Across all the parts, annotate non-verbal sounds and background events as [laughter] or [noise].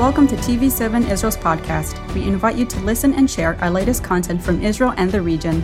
Welcome to TV7 Israel's podcast. We invite you to listen and share our latest content from Israel and the region.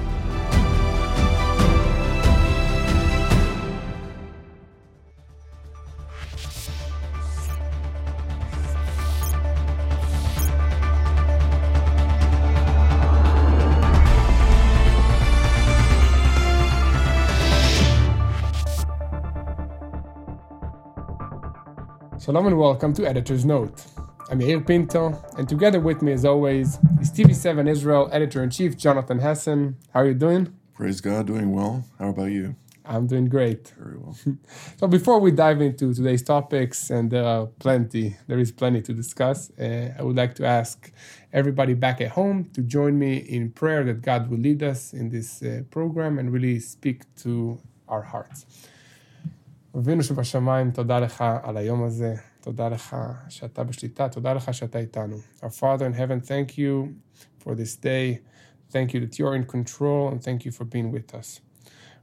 Shalom and welcome to Editor's Note. I'm Yair Pinto, and together with me, as always, is TV7 Israel Editor in Chief Jonathan Hessen. How are you doing? Praise God, doing well. How about you? I'm doing great. Very well. [laughs] so before we dive into today's topics, and there are plenty, there is plenty to discuss, uh, I would like to ask everybody back at home to join me in prayer that God will lead us in this uh, program and really speak to our hearts. אבינו שבשמיים, תודה לך על היום הזה, תודה לך שאתה בשליטה, תודה לך שאתה איתנו. Our Father in heaven, thank you for this day. Thank you that you're in control and thank you for being with us.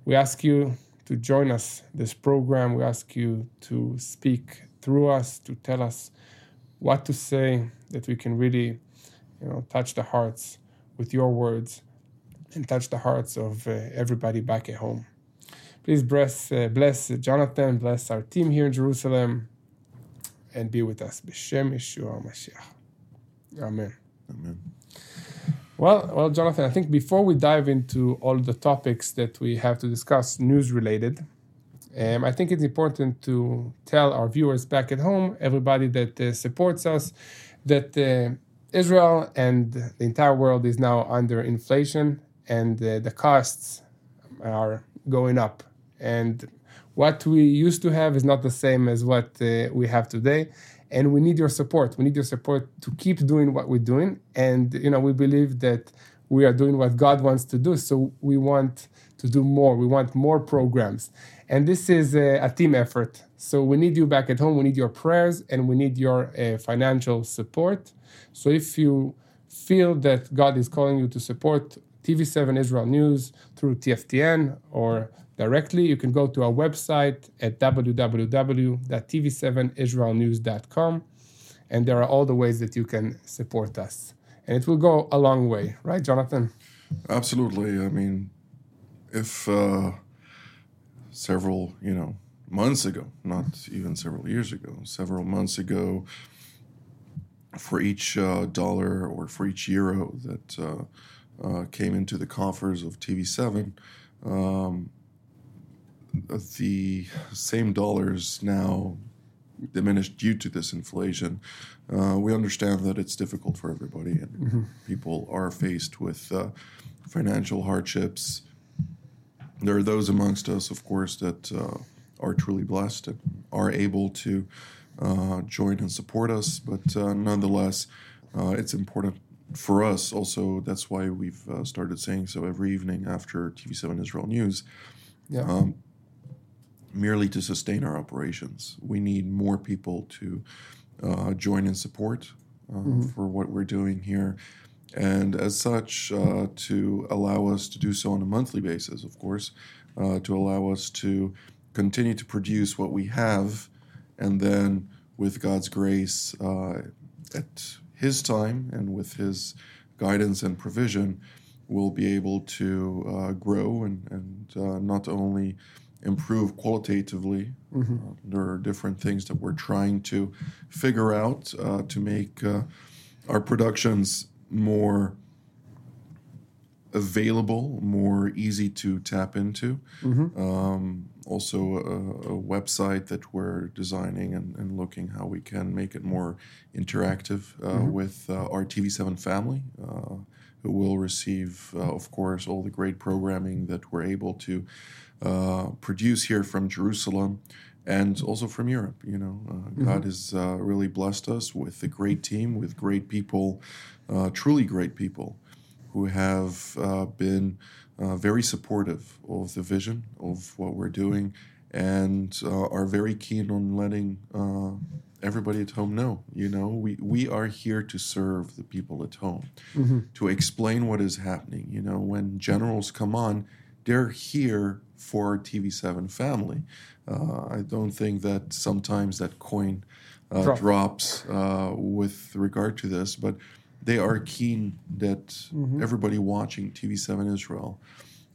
We ask you to join us this program. We ask you to speak through us, to tell us what to say, that we can really, you know, touch the hearts with your words and touch the hearts of uh, everybody back at home. Please bless, uh, bless Jonathan, bless our team here in Jerusalem, and be with us. B'Shem Yeshua Mashiach. Amen. Amen. Well, well, Jonathan, I think before we dive into all the topics that we have to discuss, news related, um, I think it's important to tell our viewers back at home, everybody that uh, supports us, that uh, Israel and the entire world is now under inflation and uh, the costs are going up. And what we used to have is not the same as what uh, we have today. And we need your support. We need your support to keep doing what we're doing. And you know we believe that we are doing what god wants to do. So we want to do more. We want more programs. And this is a, a team effort. So we need you back at home. We need your prayers and we need your uh, financial support. So if you feel that god is calling you to support tv7 israel news through tftn or directly, you can go to our website at www.tv7israelnews.com, and there are all the ways that you can support us. And it will go a long way, right, Jonathan? Absolutely. I mean, if uh, several, you know, months ago, not even several years ago, several months ago, for each uh, dollar or for each euro that uh, uh came into the coffers of TV7, um, the same dollars now diminished due to this inflation. Uh, we understand that it's difficult for everybody, and mm-hmm. people are faced with uh, financial hardships. There are those amongst us, of course, that uh, are truly blessed and are able to uh, join and support us, but uh, nonetheless, uh, it's important for us also. That's why we've started saying so every evening after TV7 Israel News. Yeah. Um, merely to sustain our operations. We need more people to uh, join in support uh, mm-hmm. for what we're doing here. And as such, uh, to allow us to do so on a monthly basis, of course, uh, to allow us to continue to produce what we have, and then with God's grace, uh, at His time and with His guidance and provision, we'll be able to uh, grow and, and not only improve qualitatively. Mm-hmm. Uh, there are different things that we're trying to figure out uh, to make uh, our productions more available, more easy to tap into. Mm-hmm. Um, also, a, a, website that we're designing and, and, looking how we can make it more interactive uh, mm-hmm. with uh, our TV7 family. Uh, who will receive, of course, all the great programming that we're able to uh, produce here from Jerusalem and also from Europe. You know, uh, mm-hmm. God has uh, really blessed us with a great team, with great people, uh, truly great people, who have uh, been uh, very supportive of the vision of what we're doing, and are very keen on letting everybody at home know. You know, we we are here to serve the people at home, mm-hmm. to explain what is happening. You know, when generals come on they're here for TV7 family. Uh, I don't think that sometimes that coin uh, Drop. drops uh, with regard to this, but they are keen that Mm-hmm. everybody watching TV7 Israel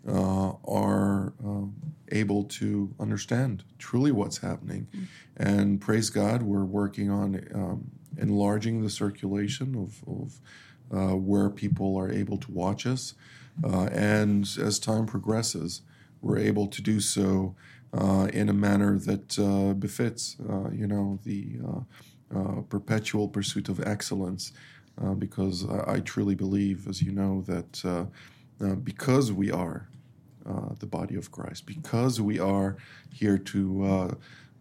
uh, are um, able to understand truly what's happening. And praise God, we're working on um, enlarging the circulation of, of uh, where people are able to watch us. Uh, and as time progresses, we're able to do so uh, in a manner that uh, befits, uh, you know, the perpetual pursuit of excellence. Because I, I truly believe, as you know, that because we are uh, the body of Christ, because we are here to uh,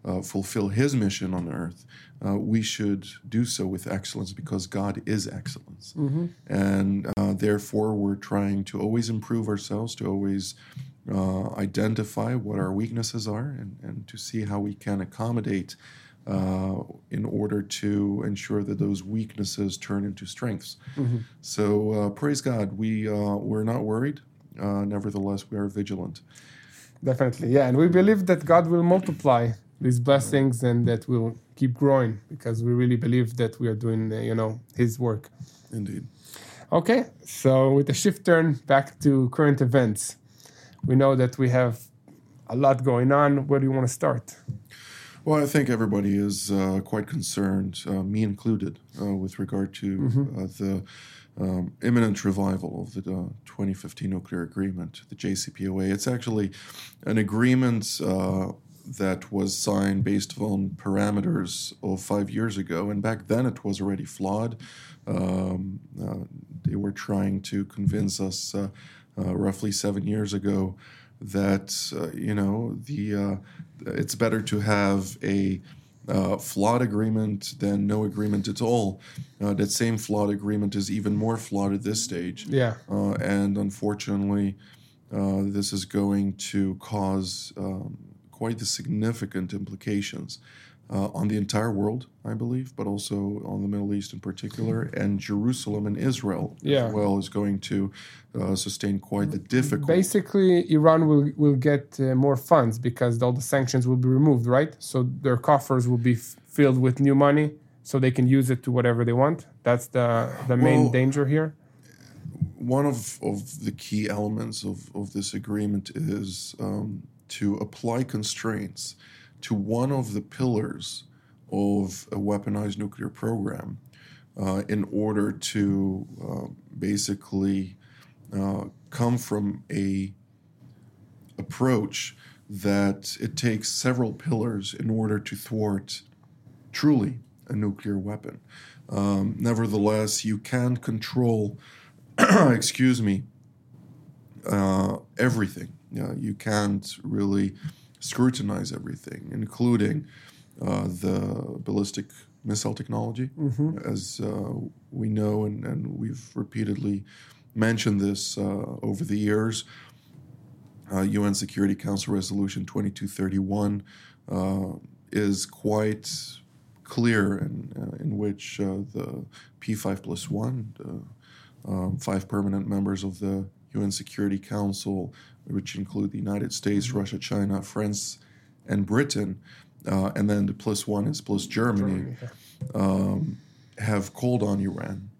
uh, fulfill His mission on earth, uh, we should do so with excellence because God is excellence. And uh, therefore, we're trying to always improve ourselves, to always uh, identify what our weaknesses are, and, and to see how we can accommodate. Uh, in order to ensure that those weaknesses turn into strengths, so uh, praise God, we uh, we're not worried. Uh, nevertheless, we are vigilant. Definitely, yeah. And we believe that God will multiply these blessings and that we'll keep growing because we really believe that we are doing, uh, you know, His work. Indeed. Okay, so with a shift turn back to current events, we know that we have a lot going on. Where do you want to start? Well, I think everybody is uh, quite concerned, uh, me included, uh, with regard to uh, the um, imminent revival of the uh, 2015 nuclear agreement, the JCPOA. It's actually an agreement uh, that was signed based on parameters of five years ago, and back then it was already flawed. Um, uh, they were trying to convince us uh, uh, roughly seven years ago that uh, you know the it's better to have a uh, flawed agreement than no agreement at all. Uh, that same flawed agreement is even more flawed at this stage. Yeah, Uh, and unfortunately, uh, this is going to cause um, quite the significant implications uh, on the entire world, I believe, but also on the Middle East in particular, and Jerusalem and Israel Yeah. as well is going to uh, sustain quite the difficult. basically, Iran will will get uh, more funds because all the sanctions will be removed, right? So their coffers will be f- filled with new money, so they can use it to whatever they want. That's the the main Well, danger here. one of, of the key elements of, of this agreement is um, to apply constraints to one of the pillars of a weaponized nuclear program uh, in order to uh, basically uh, come from a approach that it takes several pillars in order to thwart truly a nuclear weapon. Um, nevertheless, you can control, [clears throat] excuse me, uh, everything. Yeah, you can't really scrutinize everything, including uh, the ballistic missile technology. As uh, we know, and, and we've repeatedly mentioned this uh, over the years, uh, UN Security Council Resolution 2231 uh, is quite clear in, uh, in which uh, the P5 plus one, the um, five permanent members of the UN Security Council, which include the United States, Russia, China, France, and Britain, uh, and then the plus one is plus Germany, um, have called on Iran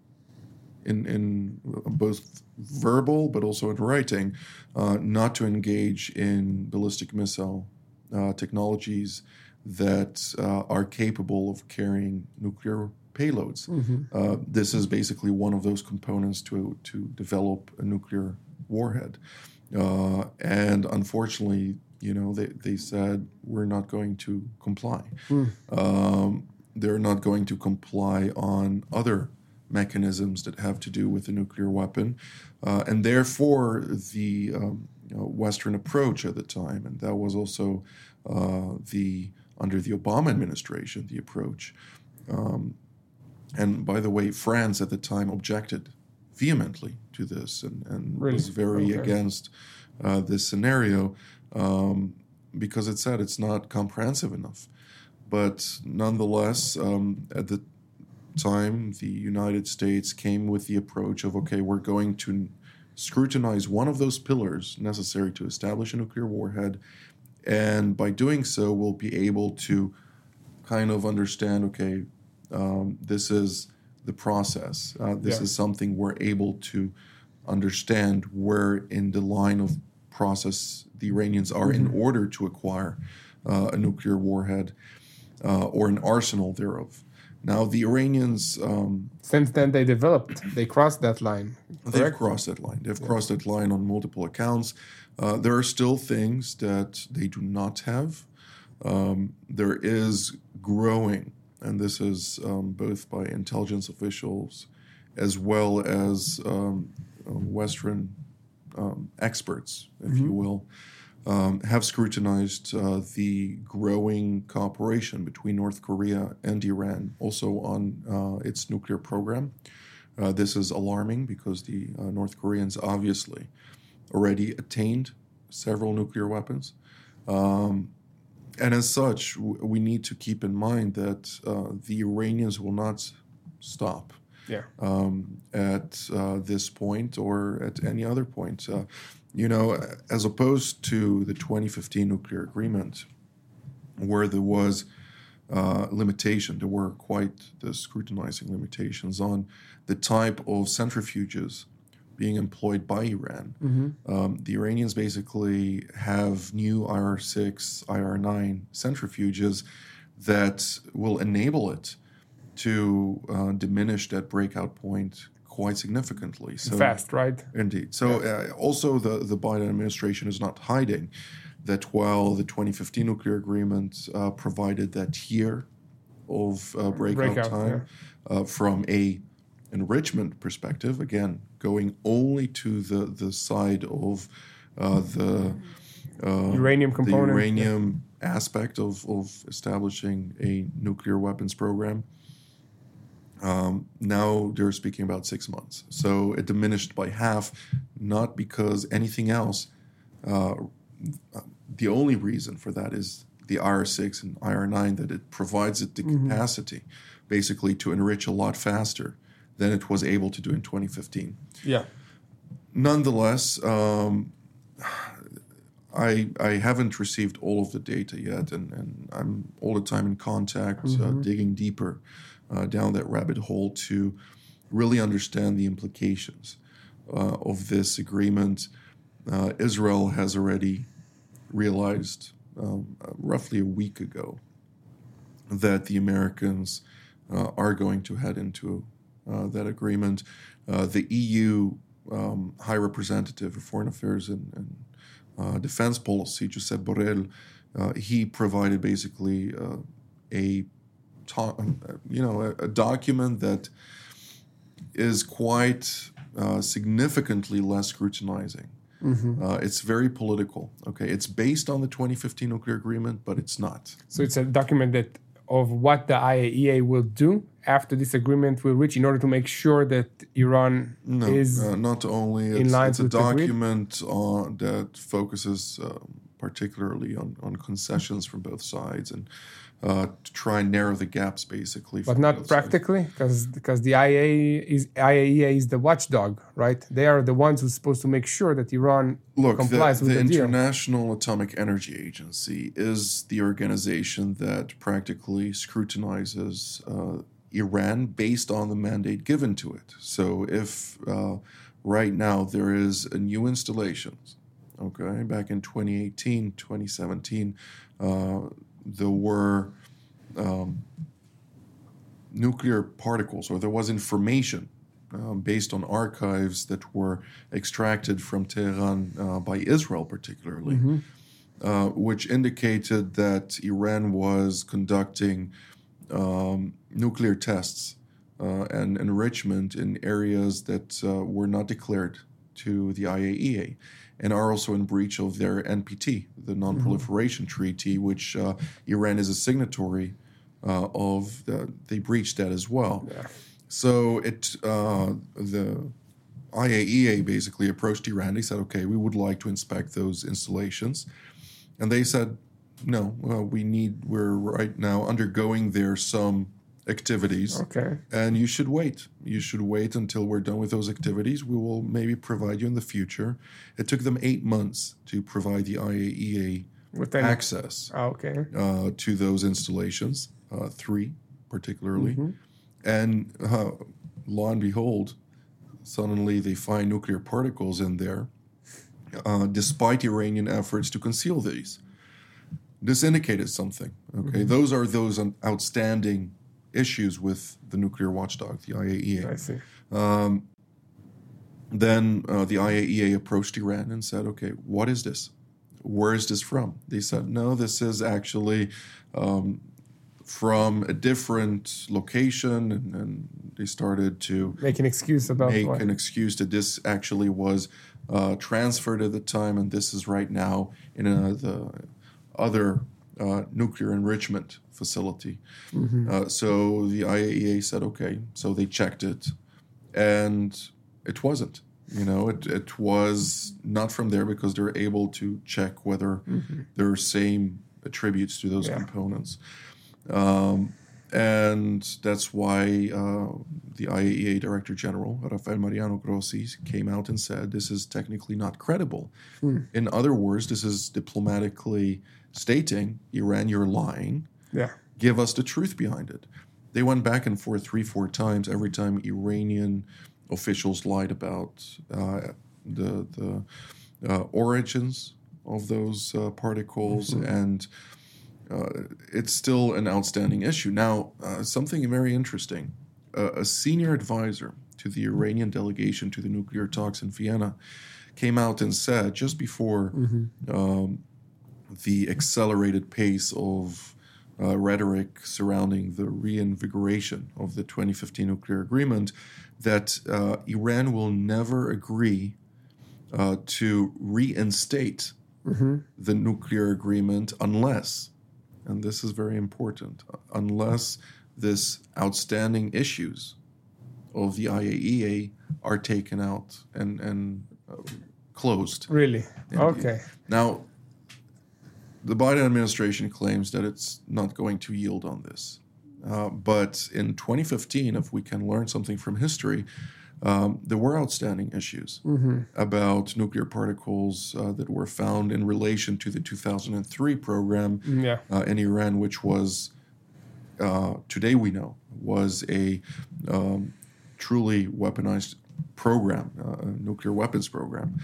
in, in both verbal but also in writing uh, not to engage in ballistic missile uh, technologies that uh, are capable of carrying nuclear payloads. Uh, this is basically one of those components to, to develop a nuclear warhead. Uh, and unfortunately, you know, they, they said we're not going to comply. Um, they're not going to comply on other mechanisms that have to do with the nuclear weapon. Uh, and therefore, the um, you know, Western approach at the time, and that was also uh, the under the Obama administration, the approach. Um, and by the way, France at the time objected vehemently to this and, and Really? was very Okay. against uh, this scenario um, because it said it's not comprehensive enough. But nonetheless, um, at the time, the United States came with the approach of okay, we're going to scrutinize one of those pillars necessary to establish a nuclear warhead, and by doing so, we'll be able to kind of understand. Okay, um, this is the process. Uh, this Yeah. is something we're able to understand where in the line of process the Iranians are in order to acquire uh, a nuclear warhead uh, or an arsenal thereof. Now, the Iranians, um, Since then, they developed, they crossed that line. they've crossed that line. They've crossed that line on multiple accounts. Uh, there are still things that they do not have. Um, there is growing, and this is um, both by intelligence officials as well as um, uh, Western um, experts, if you will, um, have scrutinized uh, the growing cooperation between North Korea and Iran, also on uh, its nuclear program. Uh, this is alarming because the uh, North Koreans obviously already attained several nuclear weapons. Um, and as such, we need to keep in mind that uh, the Iranians will not stop Yeah. um, at uh, this point or at any other point. Uh, you know, as opposed to the 2015 nuclear agreement, where there was uh, limitation, there were quite the scrutinizing limitations on the type of centrifuges being employed by Iran. Um, the Iranians basically have new IR6, IR9 centrifuges that will enable it to uh, diminish that breakout point quite significantly. So Fast, right? Indeed. So uh, also the the Biden administration is not hiding that while the 2015 nuclear agreement uh, provided that year of uh, breakout, Breakout, time uh, from a enrichment perspective, again going only to the the side of uh, the uh, Uranium the component. yeah. uranium aspect of, of establishing a nuclear weapons program. Um, now they're speaking about six months. So it diminished by half, not because anything else. Uh, the only reason for that is the IR6 and IR9 that it provides it the capacity basically to enrich a lot faster than it was able to do in 2015 Yeah. nonetheless, um, I I haven't received all of the data yet, and, and I'm all the time in contact, uh, digging deeper uh, down that rabbit hole to really understand the implications uh, of this agreement. Uh, Israel has already realized um, uh, roughly a week ago that the Americans uh, are going to head into uh, that agreement. Uh, the EU um, High Representative for Foreign Affairs and, and uh, Defense Policy, Josep Borrell, uh, he provided basically uh, a uh, you know a, a document that is quite uh, significantly less scrutinizing. Uh, it's very political. Okay, it's based on the 2015 nuclear agreement, but it's not. So it's a document that of what the IAEA will do after this agreement will reach in order to make sure that Iran No, is uh, not only in line it's a with the document on, that focuses um, particularly on, on concessions from both sides and uh, to try and narrow the gaps, basically. but not practically because because the IAEA is IAEA is the watchdog, right? They are the ones who's supposed to make sure that Iran Look, the, complies with the the, deal. International Atomic Energy Agency is the organization that practically scrutinizes uh, Iran based on the mandate given to it. So if uh, right now there is a new installation, okay, back in 2018, 2017, uh, there were um, nuclear particles, or there was information um, based on archives that were extracted from Tehran uh, by Israel, particularly, uh, which indicated that Iran was conducting um, nuclear tests uh, and enrichment in areas that uh, were not declared to the IAEA and are also in breach of their NPT, the Non Proliferation Treaty, which uh, Iran is a signatory uh, of. The, they breached that as well. So it uh, the IAEA basically approached Iran. They said, "Okay, we would like to inspect those installations," and they said, "No, well, we need. We're right now undergoing there some activities. Okay. And you should wait. You should wait until we're done with those activities. We will maybe provide you in the future. It took them eight months to provide the IAEA With any- access Ah, okay. uh, to those installations, uh, three particularly. And uh, lo and behold, suddenly they find nuclear particles in there, uh, despite Iranian efforts to conceal these. This indicated something. Okay, those are those outstanding issues with the nuclear watchdog, the IAEA. I see. Then uh, the IAEA approached Iran and said, okay, what is this? Where is this from? They said, no, this is actually um, from a different location. And, and they started to Make an excuse about make what? an excuse that this actually was uh, transferred at the time and this is right now in uh, the other uh, nuclear enrichment facility. Uh, so the IAEA said, okay, so they checked it and it wasn't. You know, it, it was not from there because they're able to check whether there are same attributes to those Yeah. components. Um, and that's why uh, the IAEA Director General, Rafael Mariano Grossi, came out and said this is technically not credible. In other words, this is diplomatically stating Iran, you're lying. Yeah. Give us the truth behind it. They went back and forth three, four times. Every time Iranian officials lied about uh, the the uh, origins of those uh, particles, and uh, it's still an outstanding issue. Now, uh, something very interesting: uh, a senior advisor to the Iranian delegation to the nuclear talks in Vienna came out and said just before um, the accelerated pace of uh, rhetoric surrounding the reinvigoration of the 2015 nuclear agreement that uh, Iran will never agree uh, to reinstate the nuclear agreement unless, and this is very important, unless this outstanding issues of the IAEA are taken out and, and uh, closed. Really? Okay. Now, the Biden administration claims that it's not going to yield on this. Uh, but in 2015, if we can learn something from history, um, there were outstanding issues about nuclear particles uh, that were found in relation to the 2003 program Yeah. uh, in Iran, which was, uh, today we know, was a um, truly weaponized program, uh, a nuclear weapons program.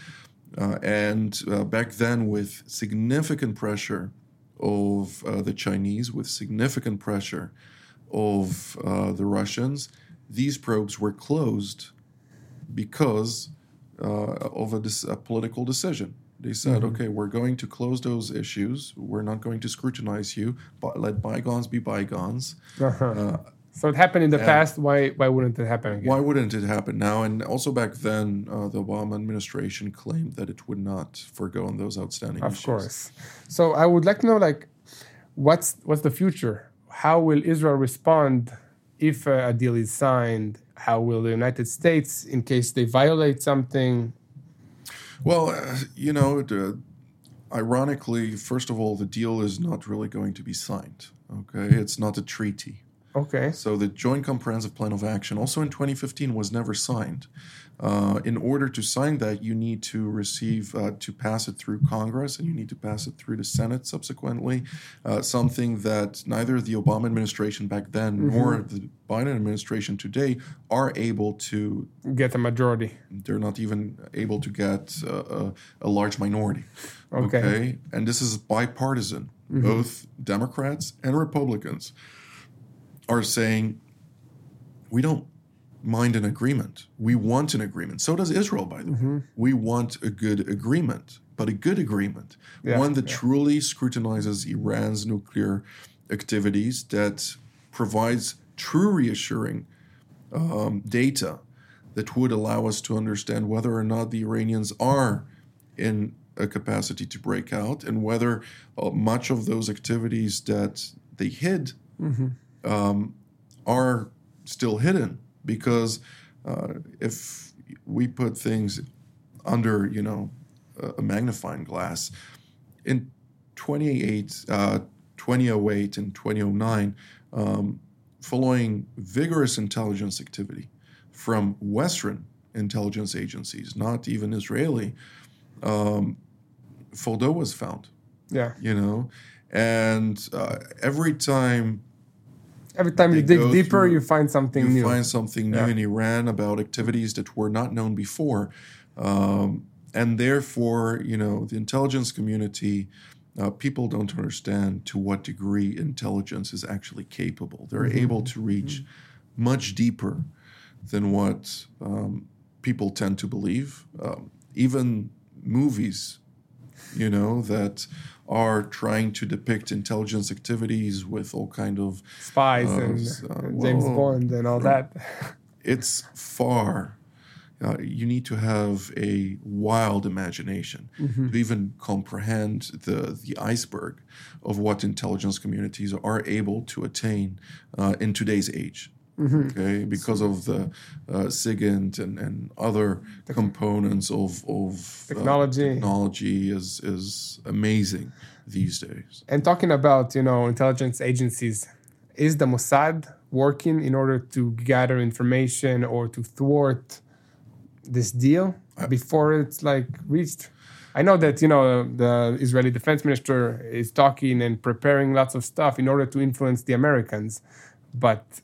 Uh, and uh, back then, with significant pressure of uh, the Chinese, with significant pressure of uh, the Russians, these probes were closed because uh, of a, dis- a political decision. They said, okay, we're going to close those issues. We're not going to scrutinize you, but let bygones be bygones. Uh-huh. So it happened in the past. Why? Why wouldn't it happen again? Why wouldn't it happen now? And also back then, uh, the Obama administration claimed that it would not forego on those outstanding Of issues. course. So I would like to know, like, what's what's the future? How will Israel respond if uh, a deal is signed? How will the United States, in case they violate something? Well, uh, you know, it, uh, ironically, first of all, the deal is not really going to be signed. Okay, it's not a treaty. Okay. So the Joint Comprehensive Plan of Action, also in 2015, was never signed. Uh, in order to sign that, you need to receive uh, to pass it through Congress, and you need to pass it through the Senate subsequently. Uh, something that neither the Obama administration back then nor the Biden administration today are able to. Get a majority. They're not even able to get uh, a, a large minority. Okay. and this is bipartisan. Both Democrats and Republicans are saying we don't mind an agreement. We want an agreement. So does Israel, by the way. We want a good agreement, but a good agreement, Yeah, one that yeah. truly scrutinizes Iran's nuclear activities, that provides true reassuring um, data that would allow us to understand whether or not the Iranians are in a capacity to break out and whether uh, much of those activities that they hid um, are still hidden because uh, if we put things under you know a, magnifying glass in 28 uh, 2008 and 2009 um, following vigorous intelligence activity from Western intelligence agencies, not even Israeli, um, Fordo was found. Yeah. You know, and uh, every time Every time you dig deeper, through- you find something you new. find something new Yeah. in Iran about activities that were not known before. Um, and therefore, you know, the intelligence community, uh, people don't understand to what degree intelligence is actually capable. They're Mm-hmm. able to reach much deeper than what um, people tend to believe. Um, even movies, you know, that are trying to depict intelligence activities with all kind of Spies Uh, and uh, uh, James well, Bond and all that. it's far. Uh, you need to have a wild imagination Mm-hmm. to even comprehend the the iceberg of what intelligence communities are able to attain uh, in today's age. Mm-hmm. Okay, because of the uh, SIGINT and, and other components of, of uh, Technology. technology is is amazing these days. And talking about you know intelligence agencies, is the Mossad working in order to gather information or to thwart this deal before it's like reached? I know that you know the Israeli defense minister is talking and preparing lots of stuff in order to influence the Americans, but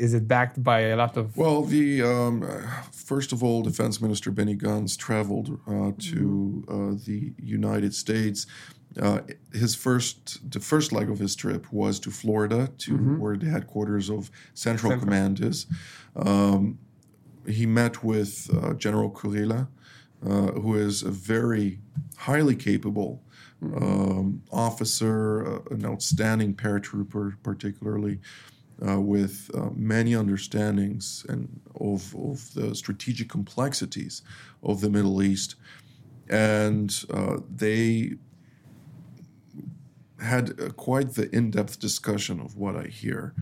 is it backed by a lot of Well, the um, first of all, Defense Minister Benny Gantz traveled uh, to uh, the United States. Uh, his first, the first leg of his trip was to Florida, to where the headquarters of Central, Command is. Um, he met with uh, General Kurilla, uh, who is a very highly capable um, officer, uh, an outstanding paratrooper, particularly uh, with uh, many understandings and of, of the strategic complexities of the Middle East. And uh, they had uh, quite the in depth discussion of what I hear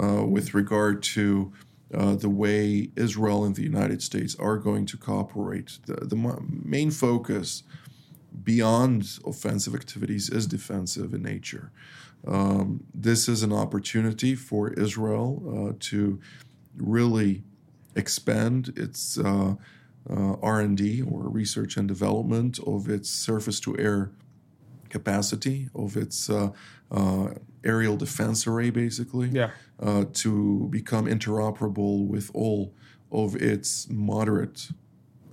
uh, with regard to. Uh, the way Israel and the United States are going to cooperate. The, the main focus beyond offensive activities is defensive in nature. Um, this is an opportunity for Israel uh, to really expand its uh, uh, R&D or research and development of its surface-to-air capacity, of its uh, uh, aerial defense array, basically, yeah uh, to become interoperable with all of its moderate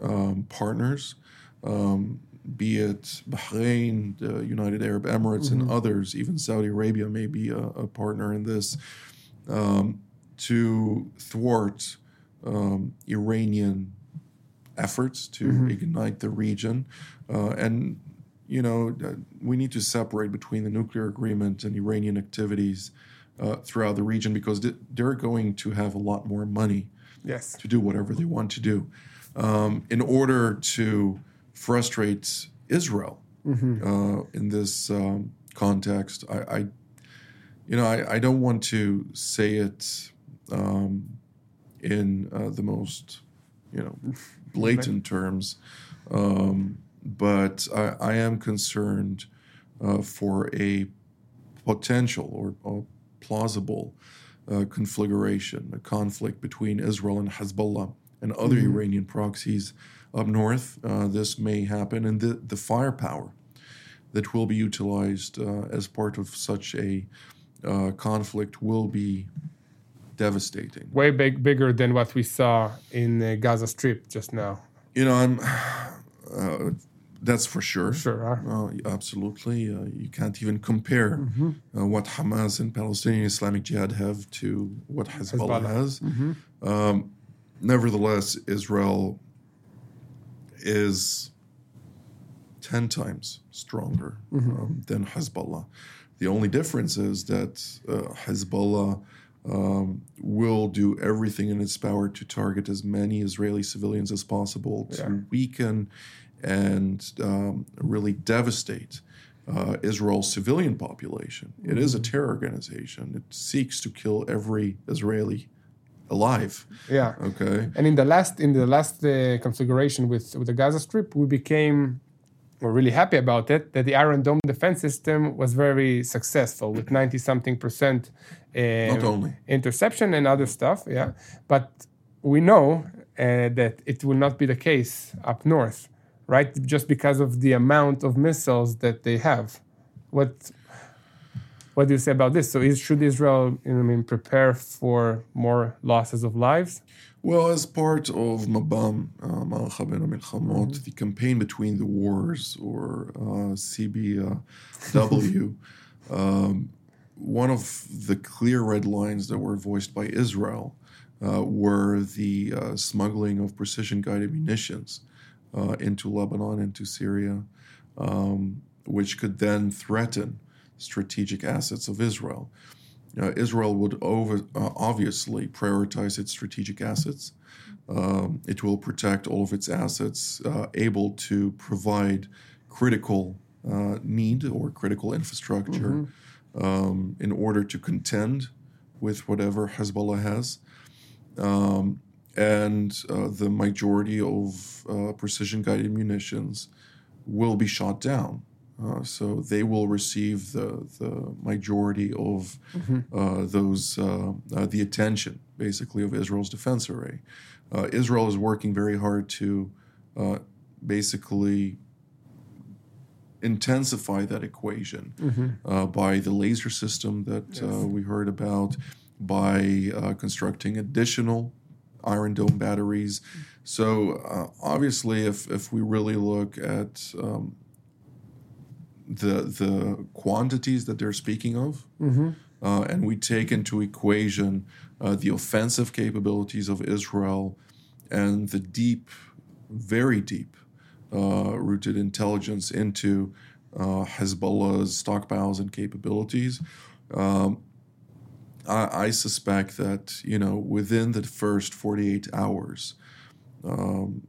um, partners, um, be it Bahrain, the United Arab Emirates, and others, even Saudi Arabia may be a, a partner in this, um, to thwart um, Iranian efforts to ignite the region. Uh, and, you know, uh, we need to separate between the nuclear agreement and Iranian activities uh, throughout the region because they're going to have a lot more money yes to do whatever they want to do. Um, in order to frustrate Israel uh, in this um, context, I, I, you know, I, I don't want to say it um, in uh, the most, you know, [laughs] blatant terms, um, but I, I am concerned uh, for a potential or, or plausible uh, conflagration, a conflict between Israel and Hezbollah and other Iranian proxies up north. Uh, this may happen, and the, the firepower that will be utilized uh, as part of such a uh, conflict will be devastating. way big bigger than what we saw in the Gaza Strip just now You know, I'm. [sighs] Uh, that's for sure. sure huh? Uh, absolutely. Uh, you can't even compare uh, what Hamas and Palestinian Islamic Jihad have to what Hezbollah, Hezbollah. has. Um, nevertheless, Israel is 10 times stronger um, than Hezbollah. The only difference is that uh, Hezbollah um, will do everything in its power to target as many Israeli civilians as possible to Yeah. weaken and um, really devastate uh, Israel's civilian population. It is a terror organization. It seeks to kill every Israeli alive. yeah Okay. And in the last in the last uh, configuration with with the Gaza Strip, we became were really happy about it that the Iron Dome defense system was very successful with 90 something percent um, Not only. interception and other stuff. Yeah, but we know uh, that it will not be the case up north, right? Just because of the amount of missiles that they have. What what do you say about this? So, is, should Israel, I mean, prepare for more losses of lives? Well, as part of Mabam, uh, Ma'aracha Ben HaMilchamot, the campaign between the wars, or uh, CBW, [laughs] um, one of the clear red lines that were voiced by Israel uh, were the uh, smuggling of precision guided munitions uh, into Lebanon, into Syria, um, which could then threaten strategic assets of Israel. Uh, Israel would over, uh, obviously prioritize its strategic assets. Um, it will protect all of its assets, uh, able to provide critical uh, need or critical infrastructure um, in order to contend with whatever Hezbollah has. Um, and uh, the majority of uh, precision guided munitions will be shot down. Uh, so they will receive the, the majority of uh, those uh, uh, the attention basically of Israel's defense array. Uh, Israel is working very hard to uh, basically intensify that equation uh, by the laser system that uh, we heard about, by uh, constructing additional Iron Dome batteries. So uh, obviously, if if we really look at um, the the quantities that they're speaking of, uh, and we take into equation uh, the offensive capabilities of Israel and the deep, very deep uh, rooted intelligence into uh, Hezbollah's stockpiles and capabilities. Um, I, I suspect that you know within the first 48 hours, um,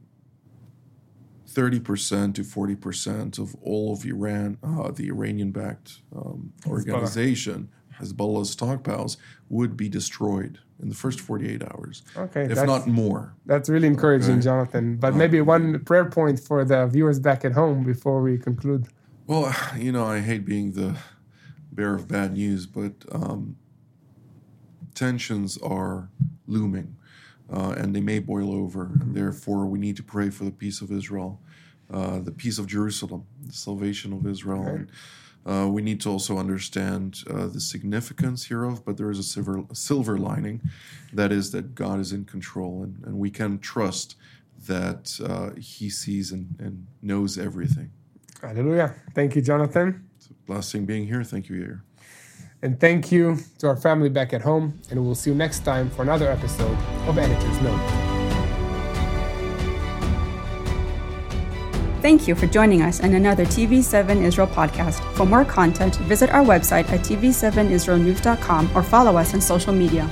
30% to 40% of all of Iran, uh, the Iranian-backed um, organization, Hezbollah's stockpiles would be destroyed in the first 48 hours, Okay, if not more. that's really encouraging, Okay. Jonathan. But maybe one prayer point for the viewers back at home before we conclude. Well, you know, I hate being the bearer of bad news, but um, tensions are looming uh, and they may boil over. And therefore, we need to pray for the peace of Israel, uh, the peace of Jerusalem, the salvation of Israel. And uh, we need to also understand uh, the significance hereof, but there is a silver, a silver lining that is that God is in control and, and we can trust that uh, He sees and, and knows everything. Hallelujah. Thank you, Jonathan. It's a blessing being here. Thank you, Yair. And thank you to our family back at home. And we'll see you next time for another episode of Editor's Note. Thank you for joining us in another TV7 Israel podcast. For more content, visit our website at tv7israelnews.com or follow us on social media.